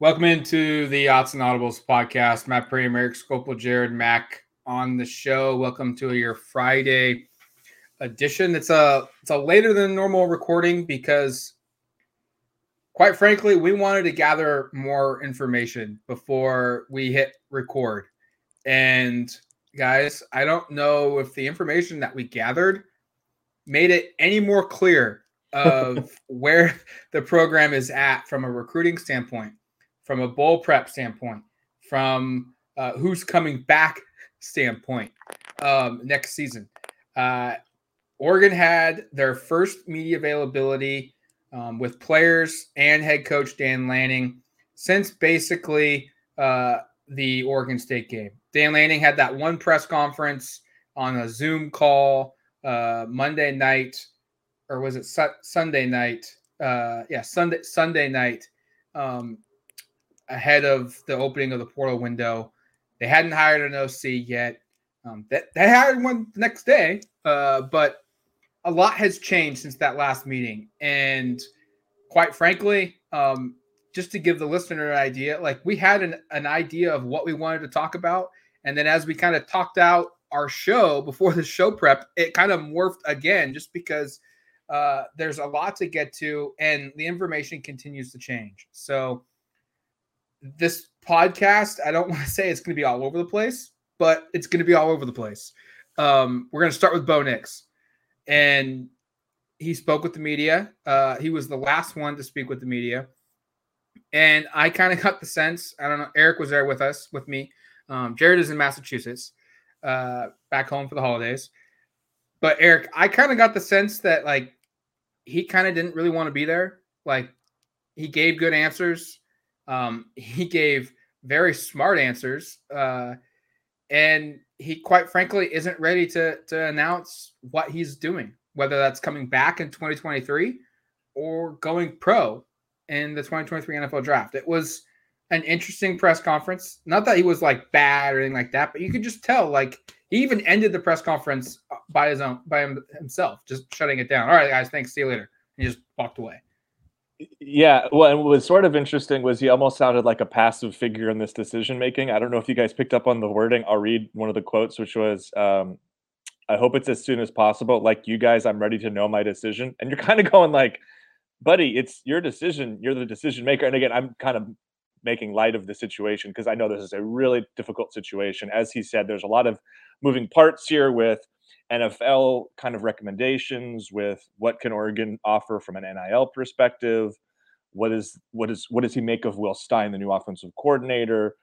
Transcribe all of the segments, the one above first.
Welcome into the Odds and Audibles podcast. Matt Prehm, Eric Skopil, Jared Mack on the show. Welcome to your Friday edition. It's a it's a later than normal recording because quite frankly, we wanted to gather more information before we hit record. And guys, I don't know if the information that we gathered made it any more clear of where the program is at from a recruiting standpoint from a bowl prep standpoint, from uh, who's coming back standpoint um, next season. Uh, Oregon had their first media availability um, with players and head coach Dan Lanning since basically uh, the Oregon State game. Dan Lanning had that one press conference on a Zoom call uh, Monday night, or was it su- Sunday night? Uh, yeah, Sunday Sunday night. Um, ahead of the opening of the portal window. They hadn't hired an OC yet. Um, they, they hired one the next day, uh, but a lot has changed since that last meeting. And quite frankly, um, just to give the listener an idea, like we had an, an idea of what we wanted to talk about. And then as we kind of talked out our show before the show prep, it kind of morphed again just because uh, there's a lot to get to and the information continues to change. So, this podcast, I don't want to say it's going to be all over the place, but it's going to be all over the place. Um, we're going to start with Bo Nix. And he spoke with the media. Uh, he was the last one to speak with the media. And I kind of got the sense, I don't know, Eric was there with us, with me. Um, Jared is in Massachusetts, uh, back home for the holidays. But Eric, I kind of got the sense that like he kind of didn't really want to be there. Like he gave good answers. Um, he gave very smart answers, uh, and he quite frankly isn't ready to to announce what he's doing, whether that's coming back in 2023 or going pro in the 2023 NFL draft. It was an interesting press conference. Not that he was like bad or anything like that, but you could just tell like he even ended the press conference uh, by his own by himself, just shutting it down. All right, guys, thanks. See you later. And he just walked away. Yeah, well, and what was sort of interesting was he almost sounded like a passive figure in this decision making. I don't know if you guys picked up on the wording. I'll read one of the quotes, which was, um, "I hope it's as soon as possible. Like you guys, I'm ready to know my decision." And you're kind of going like, "Buddy, it's your decision. You're the decision maker." And again, I'm kind of making light of the situation because I know this is a really difficult situation. As he said, there's a lot of moving parts here with NFL kind of recommendations with what can Oregon offer from an NIL perspective. What is what is what does he make of Will Stein, the new offensive coordinator?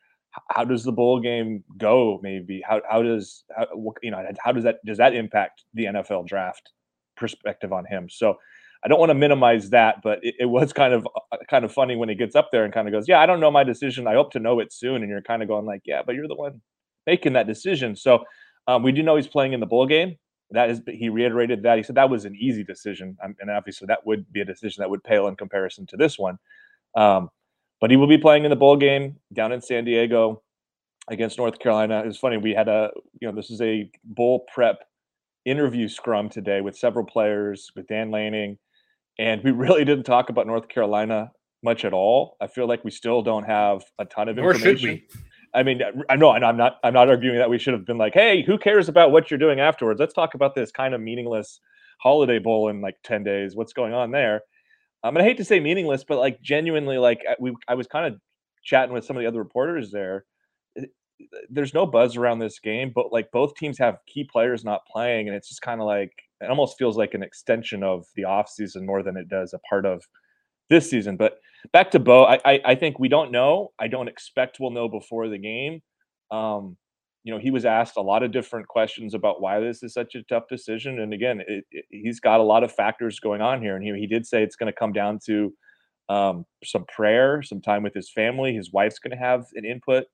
How does the bowl game go? Maybe how how does how, you know how does that does that impact the NFL draft perspective on him? So I don't want to minimize that, but it, it, was kind of uh, kind of funny when he gets up there and kind of goes, "Yeah, I don't know my decision. I hope to know it soon." And you're kind of going like, "Yeah, but you're the one making that decision." So um, we do know he's playing in the bowl game. That is, he reiterated that he said that was an easy decision, um, and obviously that would be a decision that would pale in comparison to this one. Um, but he will be playing in the bowl game down in San Diego against North Carolina. It's funny we had a you know this is a bowl prep interview scrum today with several players with Dan Lanning, and we really didn't talk about North Carolina much at all. I feel like we still don't have a ton of information. I mean, I know, and I'm not, I'm not arguing that we should have been like, hey, who cares about what you're doing afterwards? Let's talk about this kind of meaningless holiday bowl in like 10 days. What's going on there? Um, and I hate to say meaningless, but like genuinely, like we, I was kind of chatting with some of the other reporters there. There's no buzz around this game, but like both teams have key players not playing, and it's just kind of like it almost feels like an extension of the offseason more than it does a part of this season. But back to Bo, I, I, I think we don't know. I don't expect we'll know before the game. Um, you know, he was asked a lot of different questions about why this is such a tough decision. And again, it, it, he's got a lot of factors going on here. And he, he did say it's going to come down to um, some prayer, some time with his family. His wife's going to have an input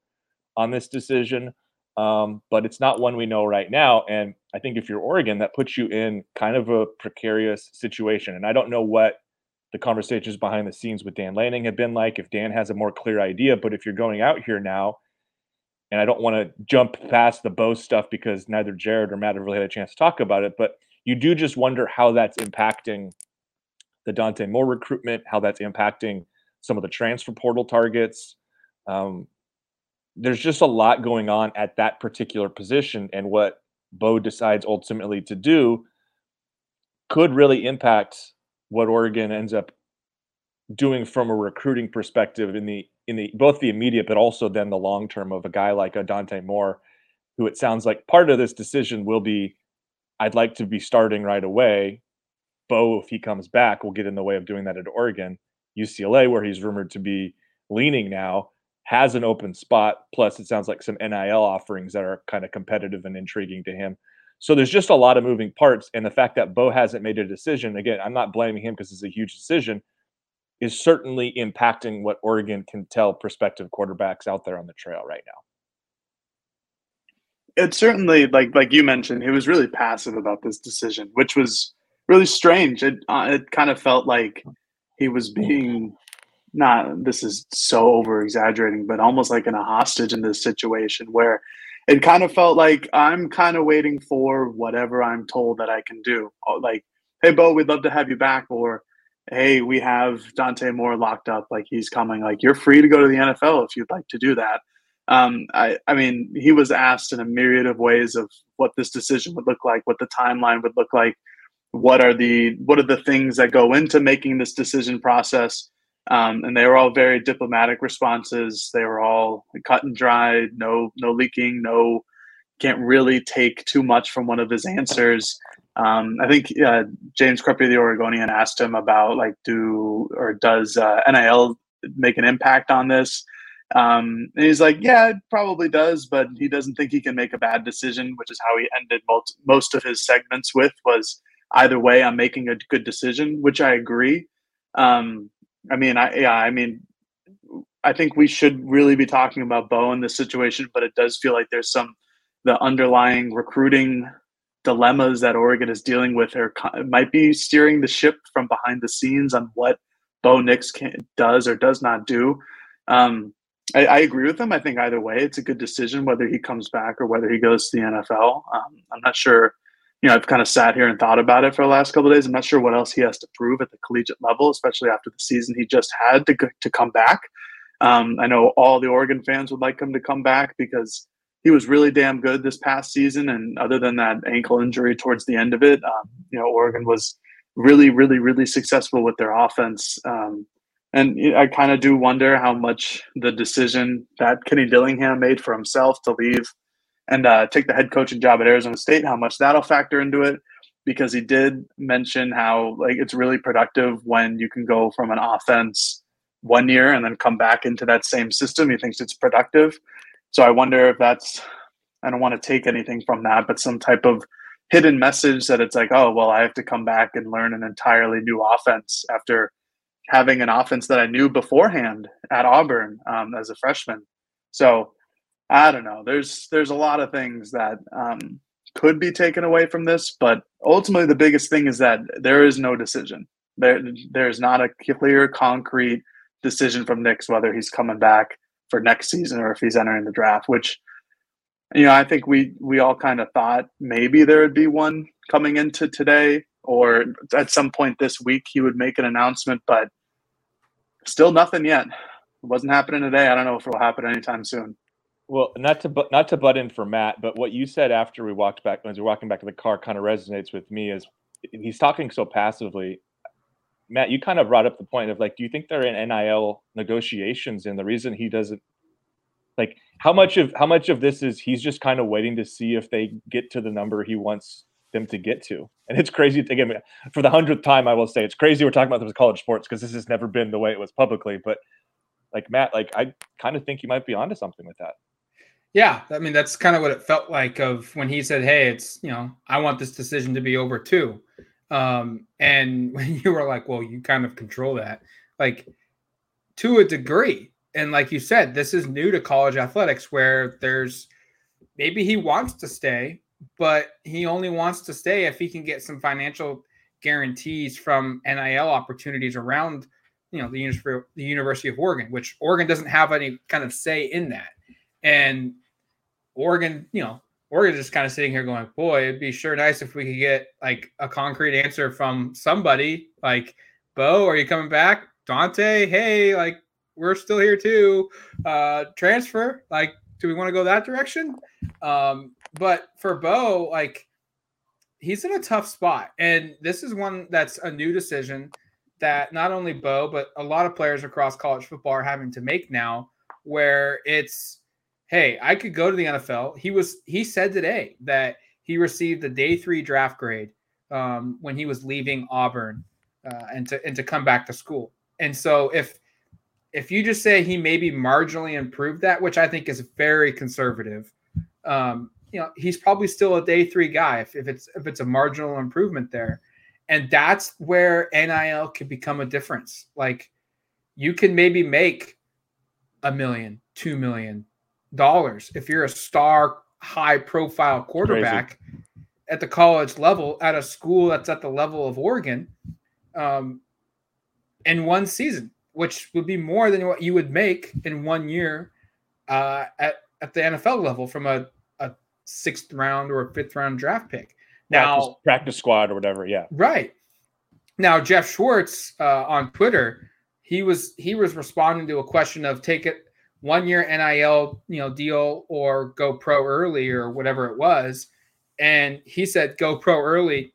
on this decision. Um, but it's not one we know right now. And I think if you're Oregon, that puts you in kind of a precarious situation. And I don't know what the conversations behind the scenes with Dan Lanning have been like, if Dan has a more clear idea. But if you're going out here now, and I don't want to jump past the Bo stuff because neither Jared or Matt have really had a chance to talk about it, but you do just wonder how that's impacting the Dante Moore recruitment, how that's impacting some of the transfer portal targets. Um, there's just a lot going on at that particular position, and what Bo decides ultimately to do could really impact what Oregon ends up doing from a recruiting perspective in the in the both the immediate but also then the long term of a guy like a Dante Moore, who it sounds like part of this decision will be, I'd like to be starting right away. Bo, if he comes back, will get in the way of doing that at Oregon. UCLA, where he's rumored to be leaning now, has an open spot. Plus, it sounds like some NIL offerings that are kind of competitive and intriguing to him. So there's just a lot of moving parts. And the fact that Bo hasn't made a decision, again, I'm not blaming him because it's a huge decision, is certainly impacting what Oregon can tell prospective quarterbacks out there on the trail right now. It's certainly like like you mentioned, he was really passive about this decision, which was really strange. It uh, it kind of felt like he was being not this is so over exaggerating, but almost like in a hostage in this situation where it kind of felt like I'm kind of waiting for whatever I'm told that I can do. Oh, like, hey, Bo, we'd love to have you back, or hey, we have Dante Moore locked up, like he's coming. Like, you're free to go to the NFL if you'd like to do that. Um, I, I mean, he was asked in a myriad of ways of what this decision would look like, what the timeline would look like, what are the what are the things that go into making this decision process um, and they were all very diplomatic responses. They were all cut and dried no no leaking no can't really take too much from one of his answers. Um, i think uh, james Crepea the oregonian asked him about like do or does uh, nil make an impact on this? Um, and he's like yeah it probably does but he doesn't think he can make a bad decision which is how he ended most, most of his segments with was either way, I'm making a good decision, which I agree. Um, I mean, I yeah, I mean, I think we should really be talking about Bo in this situation, but it does feel like there's some the underlying recruiting dilemmas that Oregon is dealing with or might be steering the ship from behind the scenes on what Bo Nix can, does or does not do. Um, I, I, agree with him. I think either way, it's a good decision whether he comes back or whether he goes to the NFL. Um, I'm not sure you know, I've kind of sat here and thought about it for the last couple days. I'm not sure what else he has to prove at the collegiate level, especially after the season he just had to to come back. Um, I know all the Oregon fans would like him to come back because he was really damn good this past season. And other than that ankle injury towards the end of it, um, you know, Oregon was really, really, really successful with their offense. Um, and I kind of do wonder how much the decision that Kenny Dillingham made for himself to leave and uh, take the head coaching job at Arizona State, how much that'll factor into it. Because he did mention how like it's really productive when you can go from an offense one year and then come back into that same system. He thinks it's productive. So I wonder if that's I don't want to take anything from that, but some type of hidden message that it's like, oh well, I have to come back and learn an entirely new offense after having an offense that I knew beforehand at Auburn um, as a freshman. So I don't know. There's there's a lot of things that um, could be taken away from this, but ultimately the biggest thing is that there is no decision. There there's not a clear, concrete decision from Nix whether he's coming back for next season or if he's entering the draft. Which you know, I think we we all kind of thought maybe there would be one coming into today or at some point this week he would make an announcement, but still nothing yet. It wasn't happening today. I don't know if it'll happen anytime soon. Well, not to not to butt in for Matt, but what you said after we walked back as we are walking back to the car kind of resonates with me. Is he's talking so passively. Matt, you kind of brought up the point of like, do you think they're in NIL negotiations, and the reason he doesn't like how much of how much of this is he's just kind of waiting to see if they get to the number he wants them to get to. And it's crazy me for the hundredth time. I will say it's crazy we're talking about this college sports because this has never been the way it was publicly. But like Matt, like I kind of think you might be onto something with that. Yeah, I mean that's kind of what it felt like of when he said, "Hey, it's you know I want this decision to be over too," um, and when you were like, "Well, you kind of control that," like to a degree, and like you said, this is new to college athletics where there's maybe he wants to stay, but he only wants to stay if he can get some financial guarantees from NIL opportunities around you know the University the University of Oregon, which Oregon doesn't have any kind of say in that. And Oregon, you know, Oregon just kind of sitting here going, boy, it'd be sure nice if we could get like a concrete answer from somebody like, Bo, are you coming back? Dante, hey, like we're still here too. Uh, transfer, like, do we want to go that direction? Um, but for Bo, like, he's in a tough spot, and this is one that's a new decision that not only Bo, but a lot of players across college football are having to make now, where it's, hey, I could go to the NFL. He was he said today that he received a day three draft grade um, when he was leaving Auburn uh, and to and to come back to school. And so if if you just say he maybe marginally improved that, which I think is very conservative, um, you know, he's probably still a day three guy if, if it's if it's a marginal improvement there. And that's where NIL can become a difference. Like you can maybe make a million, two million dollars if you're a star high profile quarterback at the college level at a school that's at the level of Oregon um, in one season, which would be more than what you would make in one year uh, at, at the NFL level from a, a sixth round or a fifth round draft pick. Now, practice, practice squad or whatever. Yeah. Right. Now, Jeff Schwartz uh, on Twitter, he was he was responding to a question of take it one year NIL, you know, deal or go pro early or whatever it was. And he said go pro early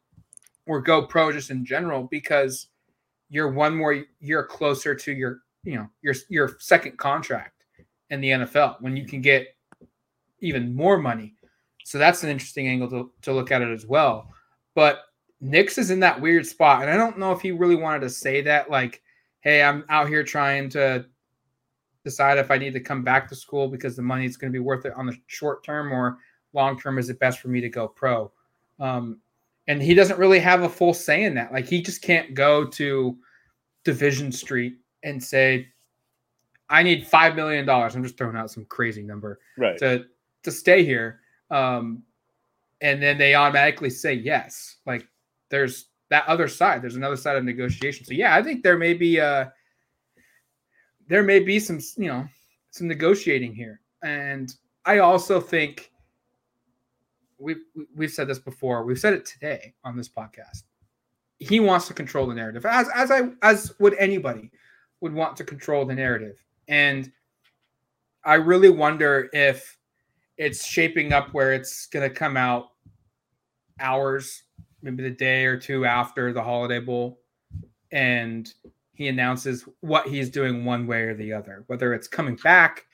or go pro just in general because you're one more year closer to your, you know, your your second contract in the NFL when you can get even more money. So that's an interesting angle to, to look at it as well. But Nix is in that weird spot. And I don't know if he really wanted to say that, like, hey, I'm out here trying to decide if I need to come back to school because the money is going to be worth it on the short term or long term. Is it best for me to go pro? Um, and he doesn't really have a full say in that. Like he just can't go to Division Street and say, "I need five million dollars." I'm just throwing out some crazy number right. to to stay here, um, and then they automatically say yes. Like there's that other side. There's another side of negotiation. So yeah, I think there may be uh there may be some you know some negotiating here, and I also think we've we've said this before. We've said it today on this podcast. He wants to control the narrative, as as I as would anybody would want to control the narrative, and I really wonder if it's shaping up where it's going to come out hours, maybe the day or two after the Holiday Bowl, and he announces what he's doing one way or the other, whether it's coming back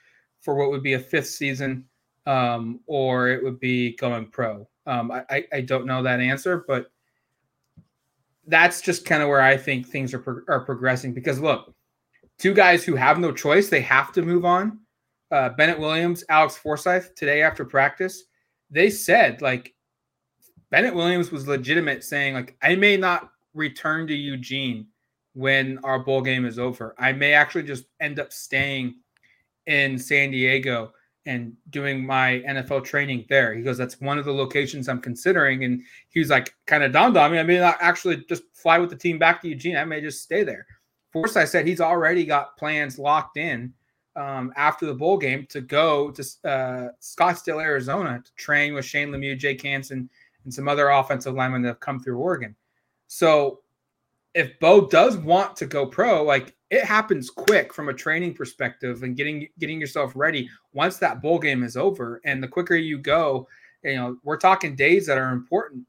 for what would be a fifth season um, or it would be going pro. Um, I, I don't know that answer, but that's just kind of where I think things are, pro- are progressing because look, two guys who have no choice, they have to move on. Uh, Bennett Williams, Alex Forsyth, today after practice, they said like Bennett Williams was legitimate saying like I may not return to Eugene when our bowl game is over. I may actually just end up staying in San Diego and doing my NFL training there. He goes, That's one of the locations I'm considering. And he was like, kind of dawned on me. I may not actually just fly with the team back to Eugene. I may just stay there. Forsyth said he's already got plans locked in um, after the bowl game to go to uh, Scottsdale, Arizona to train with Shane Lemieux, Jake Hanson, and some other offensive linemen that have come through Oregon. So if Bo does want to go pro, like it happens quick from a training perspective and getting getting yourself ready once that bowl game is over. And the quicker you go, you know, we're talking days that are important.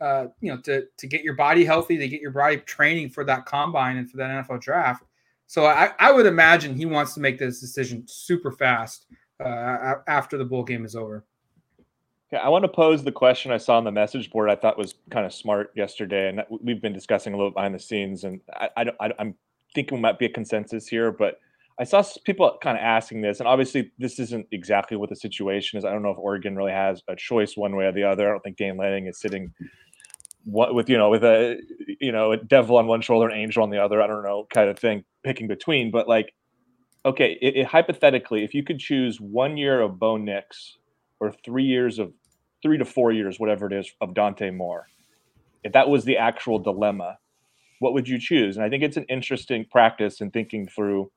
Uh, you know, to to get your body healthy, to get your body training for that combine and for that NFL draft. So I, I would imagine he wants to make this decision super fast uh, after the bowl game is over. Okay, I want to pose the question I saw on the message board. I thought was kind of smart yesterday, and we've been discussing a little behind the scenes. And I, I, I I'm thinking might be a consensus here, but I saw people kind of asking this, and obviously this isn't exactly what the situation is. I don't know if Oregon really has a choice one way or the other. I don't think Dan Lanning is sitting with you know with a you know a devil on one shoulder and angel on the other. I don't know kind of thing picking between, but like okay, it, it, hypothetically, if you could choose one year of Bo Nix or three years of three to four years, whatever it is, of Dante Moore, if that was the actual dilemma, what would you choose? And I think it's an interesting practice in thinking through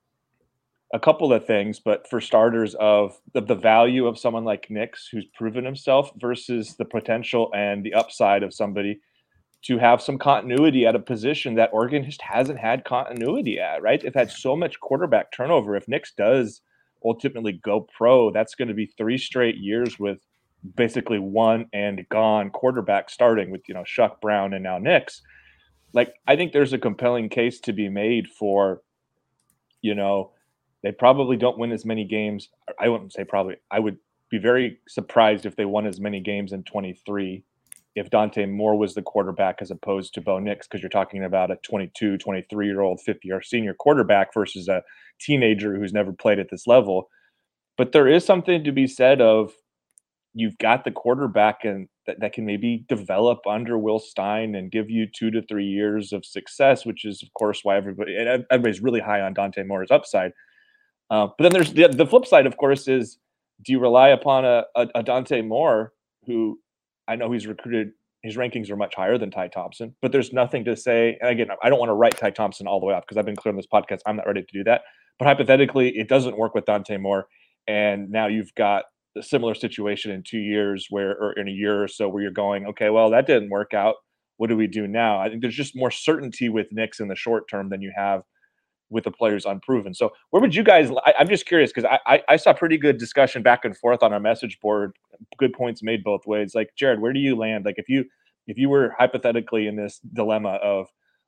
a couple of things, but for starters, of the, the value of someone like Nix, who's proven himself, versus the potential and the upside of somebody to have some continuity at a position that Oregon just hasn't had continuity at, right? They've had so much quarterback turnover. If Nix does ultimately go pro, that's going to be three straight years with basically one and gone quarterback starting with, you know, Shough Brown and now Nix. Like, I think there's a compelling case to be made for, you know, they probably don't win as many games. I wouldn't say probably. I would be very surprised if they won as many games in 23 if Dante Moore was the quarterback as opposed to Bo Nix, because you're talking about a 22, 23 year old, 50 year senior quarterback versus a teenager who's never played at this level. But there is something to be said of you've got the quarterback and that, that can maybe develop under Will Stein and give you two to three years of success, which is of course why everybody everybody's really high on Dante Moore's upside. Uh, but then there's the, the flip side, of course, is do you rely upon a, a, a Dante Moore who I know he's recruited. His rankings are much higher than Ty Thompson, but there's nothing to say. And again, I don't want to write Ty Thompson all the way off because I've been clear on this podcast. I'm not ready to do that. But hypothetically, it doesn't work with Dante Moore, and now you've got a similar situation in two years where, or in a year or so, where you're going, okay, well, that didn't work out. What do we do now? I think there's just more certainty with Nix in the short term than you have with the players unproven. So where would you guys? I, am just curious because I, I, I saw pretty good discussion back and forth on our message board. Good points made both ways. Like Jared, where do you land? Like if you if you were hypothetically in this dilemma of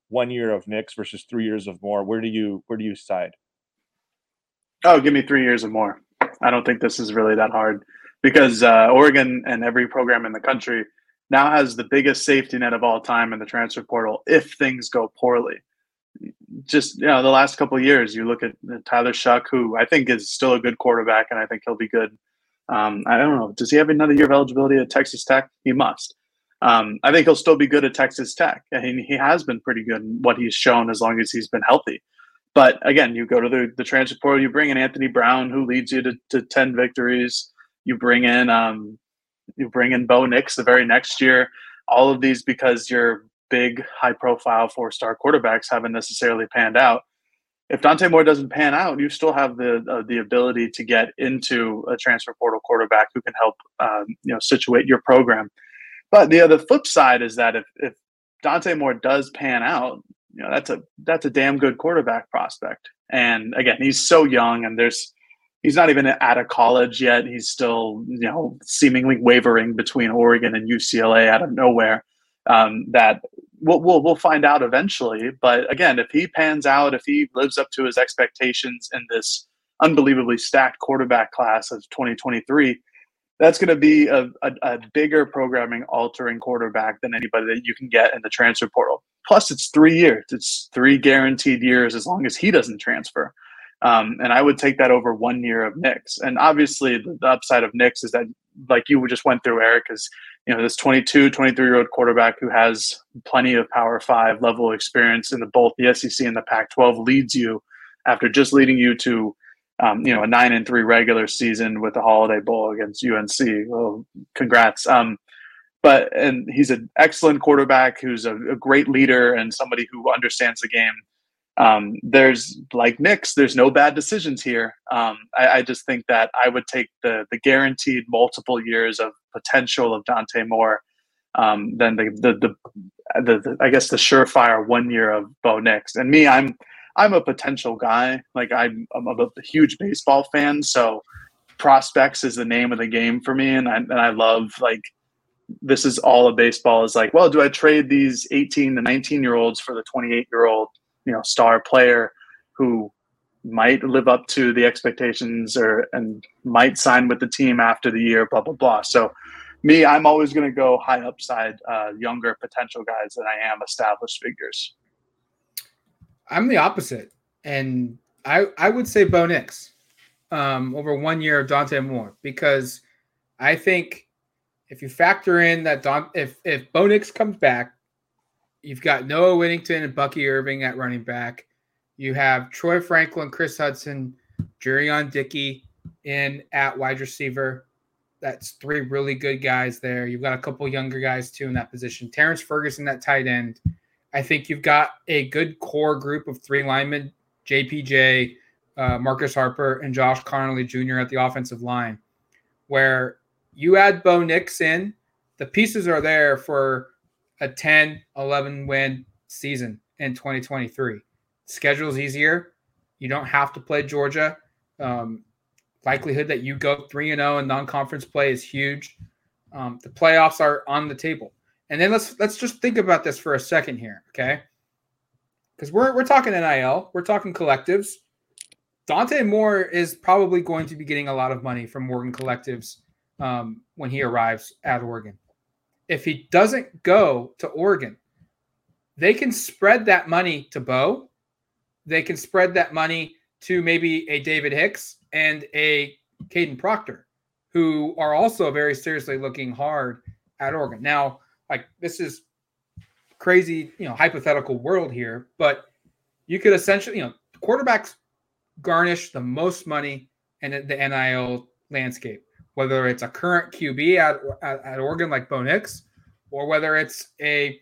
one year of Nix versus three years of more where do you where do you side? Oh, give me three years of Moore. I don't think this is really that hard because uh, Oregon and every program in the country now has the biggest safety net of all time in the transfer portal if things go poorly. Just you know the last couple years you look at tyler Shough, who i think is still a good quarterback and i think he'll be good. Um, i don't know. Does he have another year of eligibility at texas tech? He must. Um, i think he'll still be good at texas tech. And he has been pretty good in what he's shown as long as he's been healthy but again you go to the, the transfer portal you bring in anthony brown who leads you to, to 10 victories you bring in um, you bring in bo nix the very next year all of these because you're big, high profile four star quarterbacks haven't necessarily panned out. If Dante Moore doesn't pan out, you still have the uh, the ability to get into a transfer portal quarterback who can help um, you know situate your program. But the other flip side is that if, if Dante Moore does pan out, you know that's a that's a damn good quarterback prospect. And again, he's so young, and there's he's not even out of college yet. He's still you know seemingly wavering between Oregon and UCLA out of nowhere um, that we'll, we'll, we'll find out eventually. But again, if he pans out, if he lives up to his expectations in this unbelievably stacked quarterback class of 2023, that's going to be a, a, a, bigger programming altering quarterback than anybody that you can get in the transfer portal. Plus, it's three years. It's three guaranteed years as long as he doesn't transfer. Um, and I would take that over one year of Nix. And obviously, the, the upside of Nix is that, like you just went through, Eric, is you know this 22 23 year old quarterback who has plenty of power five level experience in the both the sec and the pac 12 leads you after just leading you to um, you know a nine and three regular season with the holiday bowl against unc well congrats um, but and he's an excellent quarterback who's a, a great leader and somebody who understands the game um, there's like Nix, there's no bad decisions here. Um, I, I, just think that I would take the the guaranteed multiple years of potential of Dante Moore um, than the the, the the, the I guess the surefire one year of Bo Nix. And me, I'm I'm a potential guy. Like I'm, I'm a huge baseball fan, so prospects is the name of the game for me, and I and I love like this is all of baseball is like, well, do I trade these 18 to 19 year olds for the 28 year old you know star player who might live up to the expectations or and might sign with the team after the year blah blah blah. So me i'm always going to go high upside uh, younger potential guys than i am established figures. I'm the opposite. And i i would say bo nix um, over one year of dante moore because i think if you factor in that Don, if if bo nix comes back You've got Noah Whittington and Bucky Irving at running back. You have Troy Franklin, Kris Hutson, Jurrion Dickey in at wide receiver. That's three really good guys there. You've got a couple younger guys too in that position. Terrence Ferguson at tight end. I think you've got a good core group of three linemen: JPJ, uh, Marcus Harper, and Josh Conerly Jr. at the offensive line. Where you add Bo Nix in, the pieces are there for a 10, 11 win season in 2023. Schedule's easier. You don't have to play Georgia. Um, likelihood that you go 3 and 0 in non-conference play is huge. Um, the playoffs are on the table. And then let's let's just think about this for a second here, okay? Because we're we're talking NIL, we're talking collectives. Dante Moore is probably going to be getting a lot of money from Morgan collectives um, when he arrives at Oregon. If he doesn't go to Oregon, they can spread that money to Bo. They can spread that money to maybe a David Hicks and a Kadyn Proctor, who are also very seriously looking hard at Oregon. Now, like this is crazy, you know, hypothetical world here, but you could essentially, you know, quarterbacks garnish the most money in the NIL landscape, whether it's a current QB at, at, at Oregon like Bo Nix, or whether it's a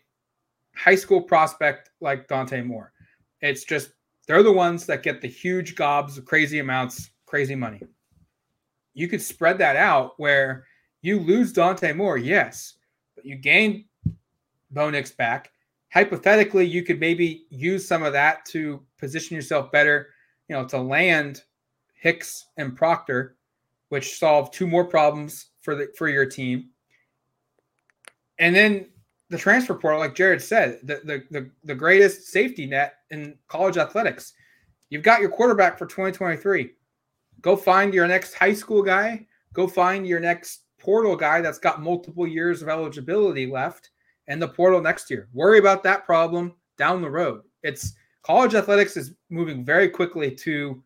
high school prospect like Dante Moore. It's just they're the ones that get the huge gobs crazy amounts, crazy money. You could spread that out where you lose Dante Moore, yes, but you gain Bo Nix back. Hypothetically, you could maybe use some of that to position yourself better, you know, to land Hicks and Proctor, which solve two more problems for the for your team. And then the transfer portal, like Jared said, the, the the the greatest safety net in college athletics. You've got your quarterback for 2023. Go find your next high school guy. Go find your next portal guy that's got multiple years of eligibility left and the portal next year. Worry about that problem down the road. It's college athletics is moving very quickly to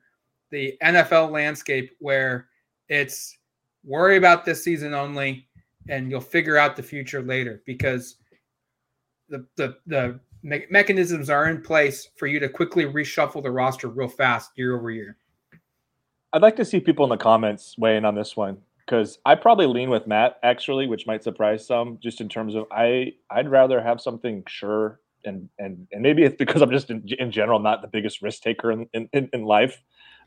the NFL landscape where it's worry about this season only and you'll figure out the future later because the the the me- mechanisms are in place for you to quickly reshuffle the roster real fast year over year. I'd like to see people in the comments weigh in on this one because I probably lean with Matt actually, which might surprise some, just in terms of I I'd rather have something sure and and and maybe it's because I'm just in, in general not the biggest risk taker in in, in life.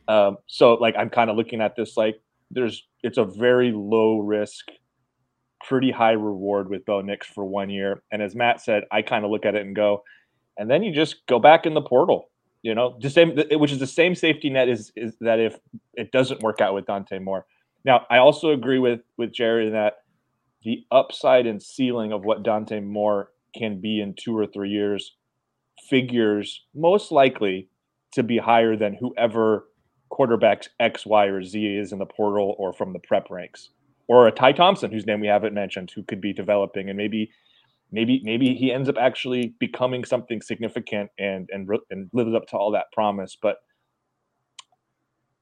Um, so like I'm kind of looking at this like there's it's a very low risk, pretty high reward with Bo Nix for one year. And as Matt said, I kind of look at it and go, and then you just go back in the portal. You know, the same, which is the same safety net is is that if it doesn't work out with Dante Moore, now, I also agree with with Jerry that the upside and ceiling of what Dante Moore can be in two or three years figures most likely to be higher than whoever quarterbacks X, Y, or Z is in the portal or from the prep ranks, or a Ty Thompson, whose name we haven't mentioned, who could be developing and maybe, maybe, maybe he ends up actually becoming something significant and and and lives up to all that promise. But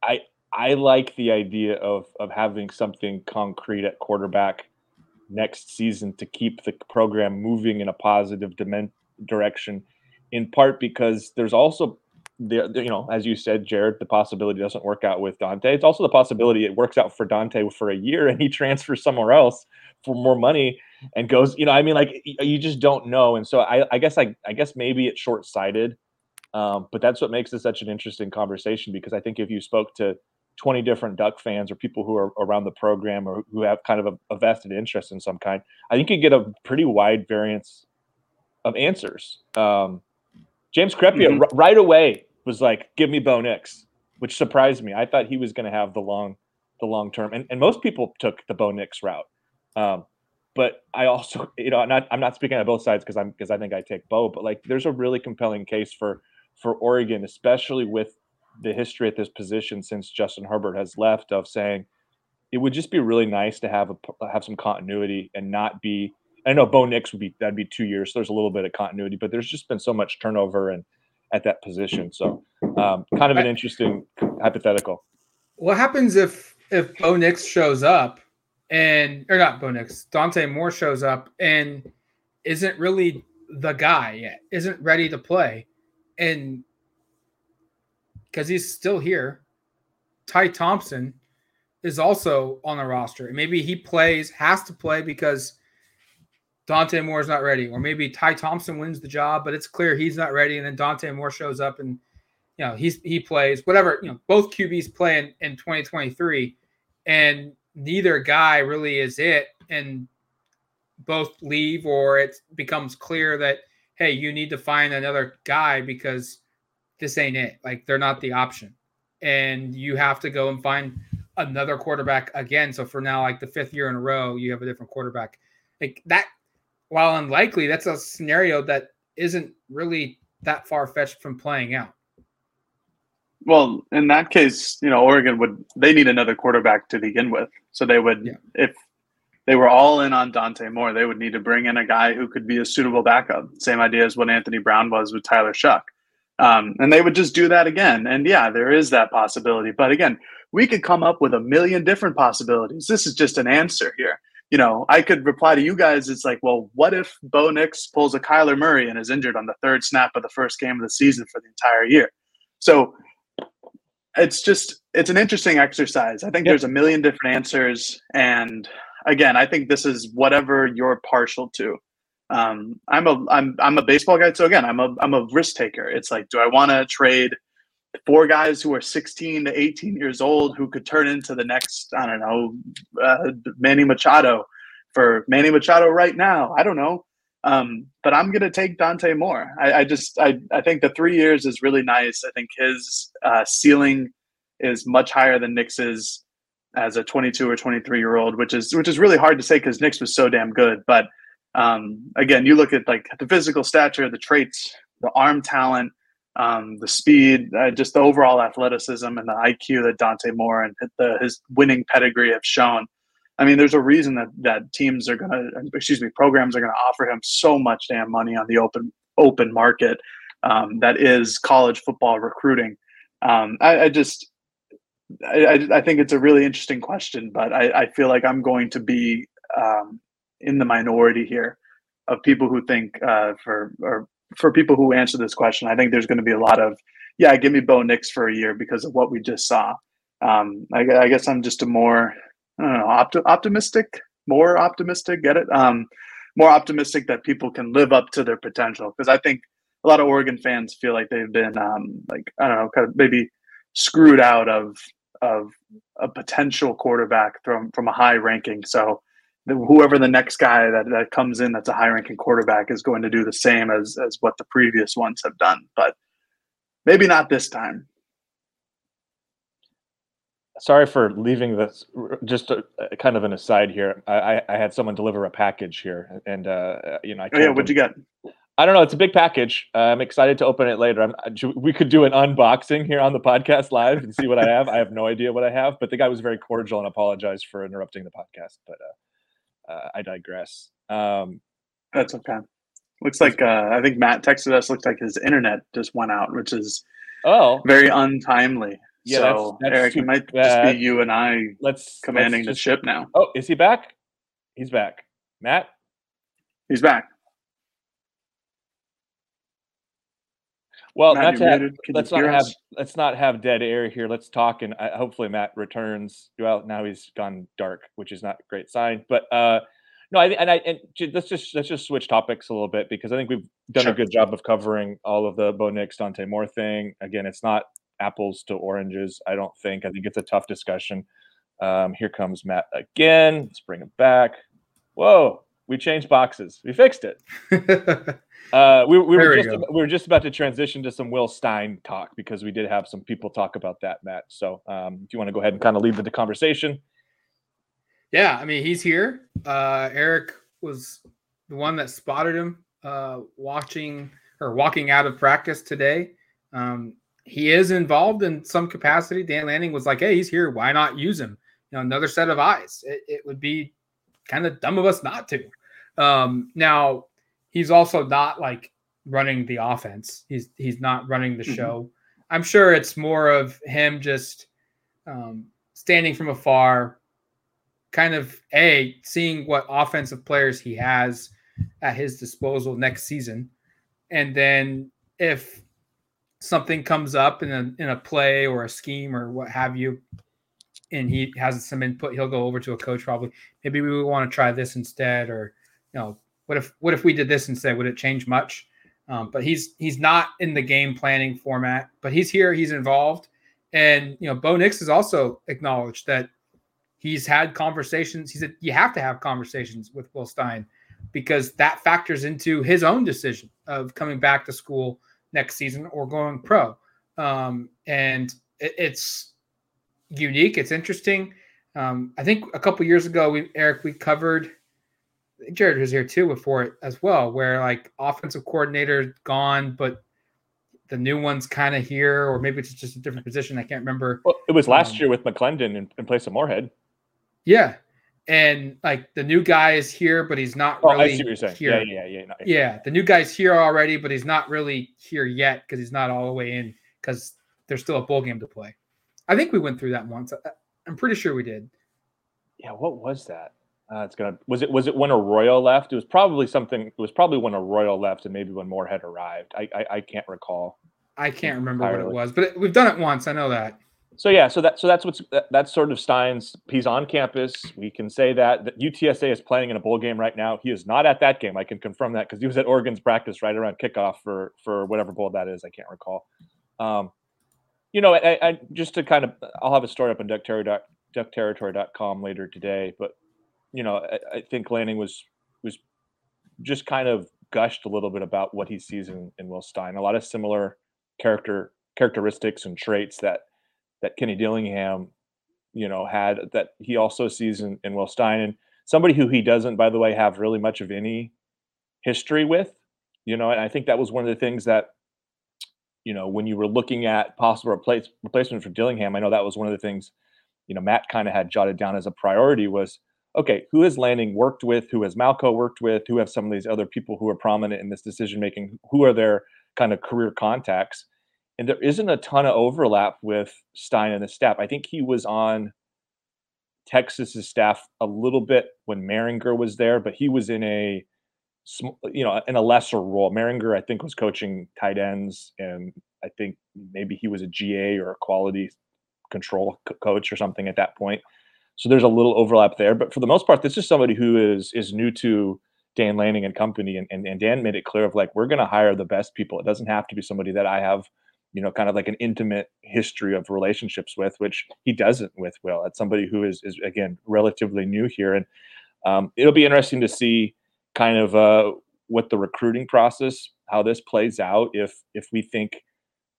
I I like the idea of of having something concrete at quarterback next season to keep the program moving in a positive direction. In part because there's also the you know as you said, Jared, the possibility doesn't work out with Dante. It's also the possibility it works out for Dante for a year and he transfers somewhere else for more money and goes. You know, I mean, like you just don't know. And so I, I guess I I guess maybe it's short sighted. Um, but that's what makes this such an interesting conversation because I think if you spoke to 20 different duck fans or people who are around the program or who have kind of a, a vested interest in some kind i think you get a pretty wide variance of answers um, james Crepea mm-hmm. r- right away was like give me bo nix which surprised me i thought he was going to have the long the long term and, and most people took the bo nix route um, but i also you know i'm not i'm not speaking on both sides because i'm because i think i take bo but like there's a really compelling case for for oregon especially with the history at this position since Justin Herbert has left of saying it would just be really nice to have a have some continuity and not be. I know Bo Nix would be that'd be two years. So there's a little bit of continuity, but there's just been so much turnover and at that position. So um, kind of an interesting hypothetical. What happens if if Bo Nix shows up and or not Bo Nix, Dante Moore shows up and isn't really the guy yet, isn't ready to play, and because he's still here. Ty Thompson is also on the roster. And maybe he plays, has to play because Dante Moore is not ready. Or maybe Ty Thompson wins the job, but it's clear he's not ready. And then Dante Moore shows up and you know he's he plays. Whatever, you know, both QBs play in, in 2023, and neither guy really is it. And both leave or it becomes clear that hey, you need to find another guy because this ain't it. Like they're not the option. And you have to go and find another quarterback again. So for now, like the fifth year in a row, you have a different quarterback. Like that, while unlikely, that's a scenario that isn't really that far fetched from playing out. Well, in that case, you know, Oregon would they need another quarterback to begin with. So they would yeah. if they were all in on Dante Moore, they would need to bring in a guy who could be a suitable backup. Same idea as what Anthony Brown was with Tyler Shough. Um, and they would just do that again. And yeah, there is that possibility. But again, we could come up with a million different possibilities. This is just an answer here. You know, I could reply to you guys. It's like, well, what if Bo Nix pulls a Kyler Murray and is injured on the third snap of the first game of the season for the entire year? So it's just it's an interesting exercise. I think yep. there's a million different answers, and again, I think this is whatever you're partial to. Um, I'm a I'm I'm a baseball guy, so again, I'm a I'm a risk taker. It's like, do I want to trade four guys who are 16 to 18 years old who could turn into the next I don't know uh, Manny Machado for Manny Machado right now? I don't know. Um, but I'm gonna take Dante Moore. I, I, just I, I think the three years is really nice. I think his uh, ceiling is much higher than Nix's as a 22 or 23 year old, which is which is really hard to say because Nix was so damn good. But um, again, you look at like the physical stature, the traits, the arm talent, um, the speed, uh, just the overall athleticism and the IQ that Dante Moore and the, his winning pedigree have shown. I mean, there's a reason that that teams are going to, excuse me, programs are going to offer him so much damn money on the open open market um, that is college football recruiting. Um, I, I, just, I, I, think it's a really interesting question, but I, I feel like I'm going to be um, in the minority here of people who think uh, for or for people who answer this question. I think there's going to be a lot of, yeah, give me Bo Nix for a year because of what we just saw. Um, I, I guess I'm just a more I don't know, opti- optimistic, more optimistic. Get it? Um, more optimistic that people can live up to their potential because I think a lot of Oregon fans feel like they've been um, like I don't know, kind of maybe screwed out of of a potential quarterback from from a high ranking. So the, whoever the next guy that, that comes in that's a high ranking quarterback is going to do the same as as what the previous ones have done, but maybe not this time sorry for leaving this. Just a, a kind of an aside here. I, I, had someone deliver a package here, and uh, you know, I oh, yeah, what'd them, you get? I don't know. It's a big package. Uh, I'm excited to open it later. I'm, we could do an unboxing here on the podcast live and see what I have. I have no idea what I have, but the guy was very cordial and apologized for interrupting the podcast. But uh, uh, I digress. Um, That's okay. Looks like uh, I think Matt texted us. Looks like his internet just went out, which is oh very untimely. Yeah, so that's, that's Eric, it might just be you and I. Let's commanding let's just, the ship now. Oh, is he back? He's back. Matt, he's back. Well, Matt, have, let's not have us? let's not have dead air here. Let's talk, and I, hopefully Matt returns. Well, now he's gone dark, which is not a great sign. But uh, no, I and I and let's just let's just switch topics a little bit because I think we've done sure. a good job of covering all of the Bo Nix Dante Moore thing. Again, it's not apples to oranges. I don't think. I think it's a tough discussion. Um, here comes Matt again. Let's bring him back. Whoa, we changed boxes. We fixed it. uh, we, we were just about, we were just about to transition to some Will Stein talk because we did have some people talk about that, Matt. So um, if you want to go ahead and kind of lead the conversation. Yeah, I mean he's here. Uh, Eric was the one that spotted him uh, watching or walking out of practice today. Um, he is involved in some capacity. Dan Lanning was like, "Hey, he's here. Why not use him? You know, another set of eyes. It, it would be kind of dumb of us not to." Um, now, he's also not like running the offense. He's he's not running the mm-hmm. show. Mm-hmm. I'm sure it's more of him just um, standing from afar, kind of a seeing what offensive players he has at his disposal next season, and then if something comes up in a in a play or a scheme or what have you, and he has some input, he'll go over to a coach probably. Maybe we want to try this instead, or you know, what if what if we did this instead? Would it change much? Um, but he's he's not in the game planning format, but he's here, he's involved, and you know, Bo Nix has also acknowledged that he's had conversations. He said you have to have conversations with Will Stein because that factors into his own decision of coming back to school next season or going pro. Um, and it, it's unique. It's interesting. Um, I think a couple years ago, we Eric we covered. Jared was here too before it as well, where like offensive coordinator gone, but the new one's kind of here, or maybe it's just a different position. I can't remember. Well, it was last um, year with McClendon in, in, place of Moorhead. Yeah, and like the new guy is here, but he's not oh, really I see what you're saying. here. Yeah, yeah, yeah, yeah. Yeah, the new guy's here already, but he's not really here yet because he's not all the way in because there's still a bowl game to play. I think we went through that once. I'm pretty sure we did. Yeah, what was that? Uh, it's gonna was it was it when Arroyo left? It was probably something. It was probably when Arroyo left, and maybe when Moorhead arrived. I I, I can't recall. I can't remember entirely. what it was, but it, we've done it once. I know that. So yeah, so that so that's what's that, that's sort of Stein's. He's on campus. We can say that that UTSA is playing in a bowl game right now. He is not at that game. I can confirm that because he was at Oregon's practice right around kickoff for for whatever bowl that is. I can't recall. Um, you know, I, I, just to kind of, I'll have a story up on duckterritory.com later today, but you know, I, I, think Lanning was was just kind of gushed a little bit about what he sees in, in Will Stein. A lot of similar character characteristics and traits that that Kenny Dillingham, you know, had that he also sees in, in Will Stein, and somebody who he doesn't, by the way, have really much of any history with. You know, and I think that was one of the things that you know, when you were looking at possible replace, replacement for Dillingham, I know that was one of the things, you know, Matt kind of had jotted down as a priority was, okay, who has Lanning worked with? Who has Malco worked with? Who have some of these other people who are prominent in this decision making? Who are their kind of career contacts? And there isn't a ton of overlap with Stein and the staff. I think he was on Texas's staff a little bit when Mehringer was there, but he was in a you know, in a lesser role. Mehringer, I think, was coaching tight ends, and I think maybe he was a GA or a quality control co- coach or something at that point. So there's a little overlap there, but for the most part, this is somebody who is is new to Dan Lanning and company, and and, and Dan made it clear of like we're going to hire the best people. It doesn't have to be somebody that I have, you know, kind of like an intimate history of relationships with, which he doesn't with Will. It's somebody who is is again relatively new here, and um, it'll be interesting to see kind of uh, what the recruiting process, how this plays out. If if we think,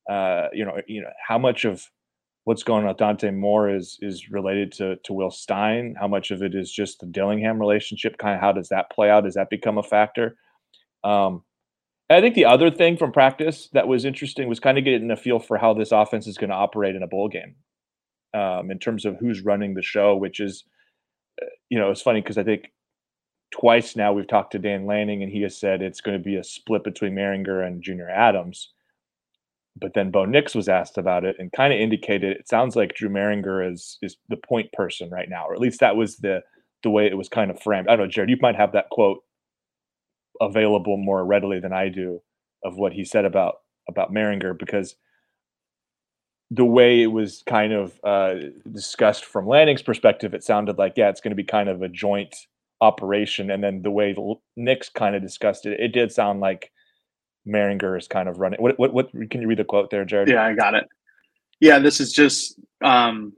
uh, you know, you know, how much of what's going on with Dante Moore is is related to to Will Stein. How much of it is just the Dillingham relationship? Kind of how does that play out? Does that become a factor? Um, I think the other thing from practice that was interesting was kind of getting a feel for how this offense is going to operate in a bowl game, um, in terms of who's running the show. Which is, uh, you know, it's funny because I think twice now we've talked to Dan Lanning, and he has said it's going to be a split between Mehringer and Junior Adams. But then Bo Nix was asked about it and kind of indicated it sounds like Drew Mehringer is is the point person right now, or at least that was the the way it was kind of framed. I don't know, Jared, you might have that quote available more readily than I do of what he said about about Mehringer because the way it was kind of uh, discussed from Lanning's perspective, it sounded like yeah, it's going to be kind of a joint operation. And then the way Nix kind of discussed it, it did sound like Mehringer is kind of running. What, what, what, can you read the quote there, Jared? Yeah, I got it. Yeah, this is just, um,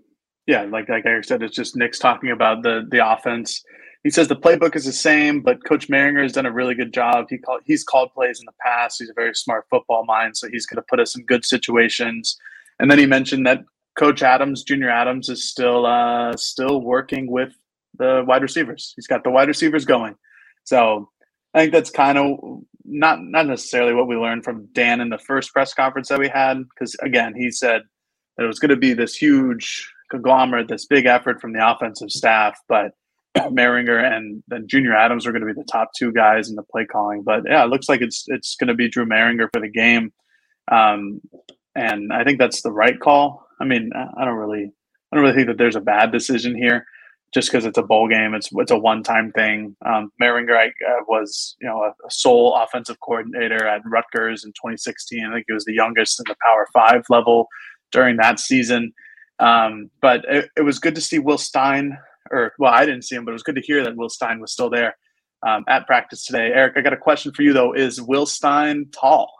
yeah, like, like Eric said, it's just Nix talking about the, the offense. He says the playbook is the same, but Coach Mehringer has done a really good job. He called, he's called plays in the past. He's a very smart football mind, so he's going to put us in good situations. And then he mentioned that Coach Adams, Junior Adams, is still uh, still working with the wide receivers. He's got the wide receivers going. So I think that's kind of not not necessarily what we learned from Dan in the first press conference that we had, because again, he said that it was going to be this huge conglomerate, this big effort from the offensive staff, but Mehringer and then Junior Adams are going to be the top two guys in the play calling. But yeah, it looks like it's it's going to be Drew Mehringer for the game, um, and I think that's the right call. I mean, I don't really I don't really think that there's a bad decision here just because it's a bowl game. It's it's a one time thing. Um, Mehringer I, uh, was you know a, a, sole offensive coordinator at Rutgers in 2016. I think he was the youngest in the Power Five level during that season. Um, but it, it, was good to see Will Stein, or well, I didn't see him, but it was good to hear that Will Stein was still there um, at practice today. Eric, I got a question for you though. Is Will Stein tall?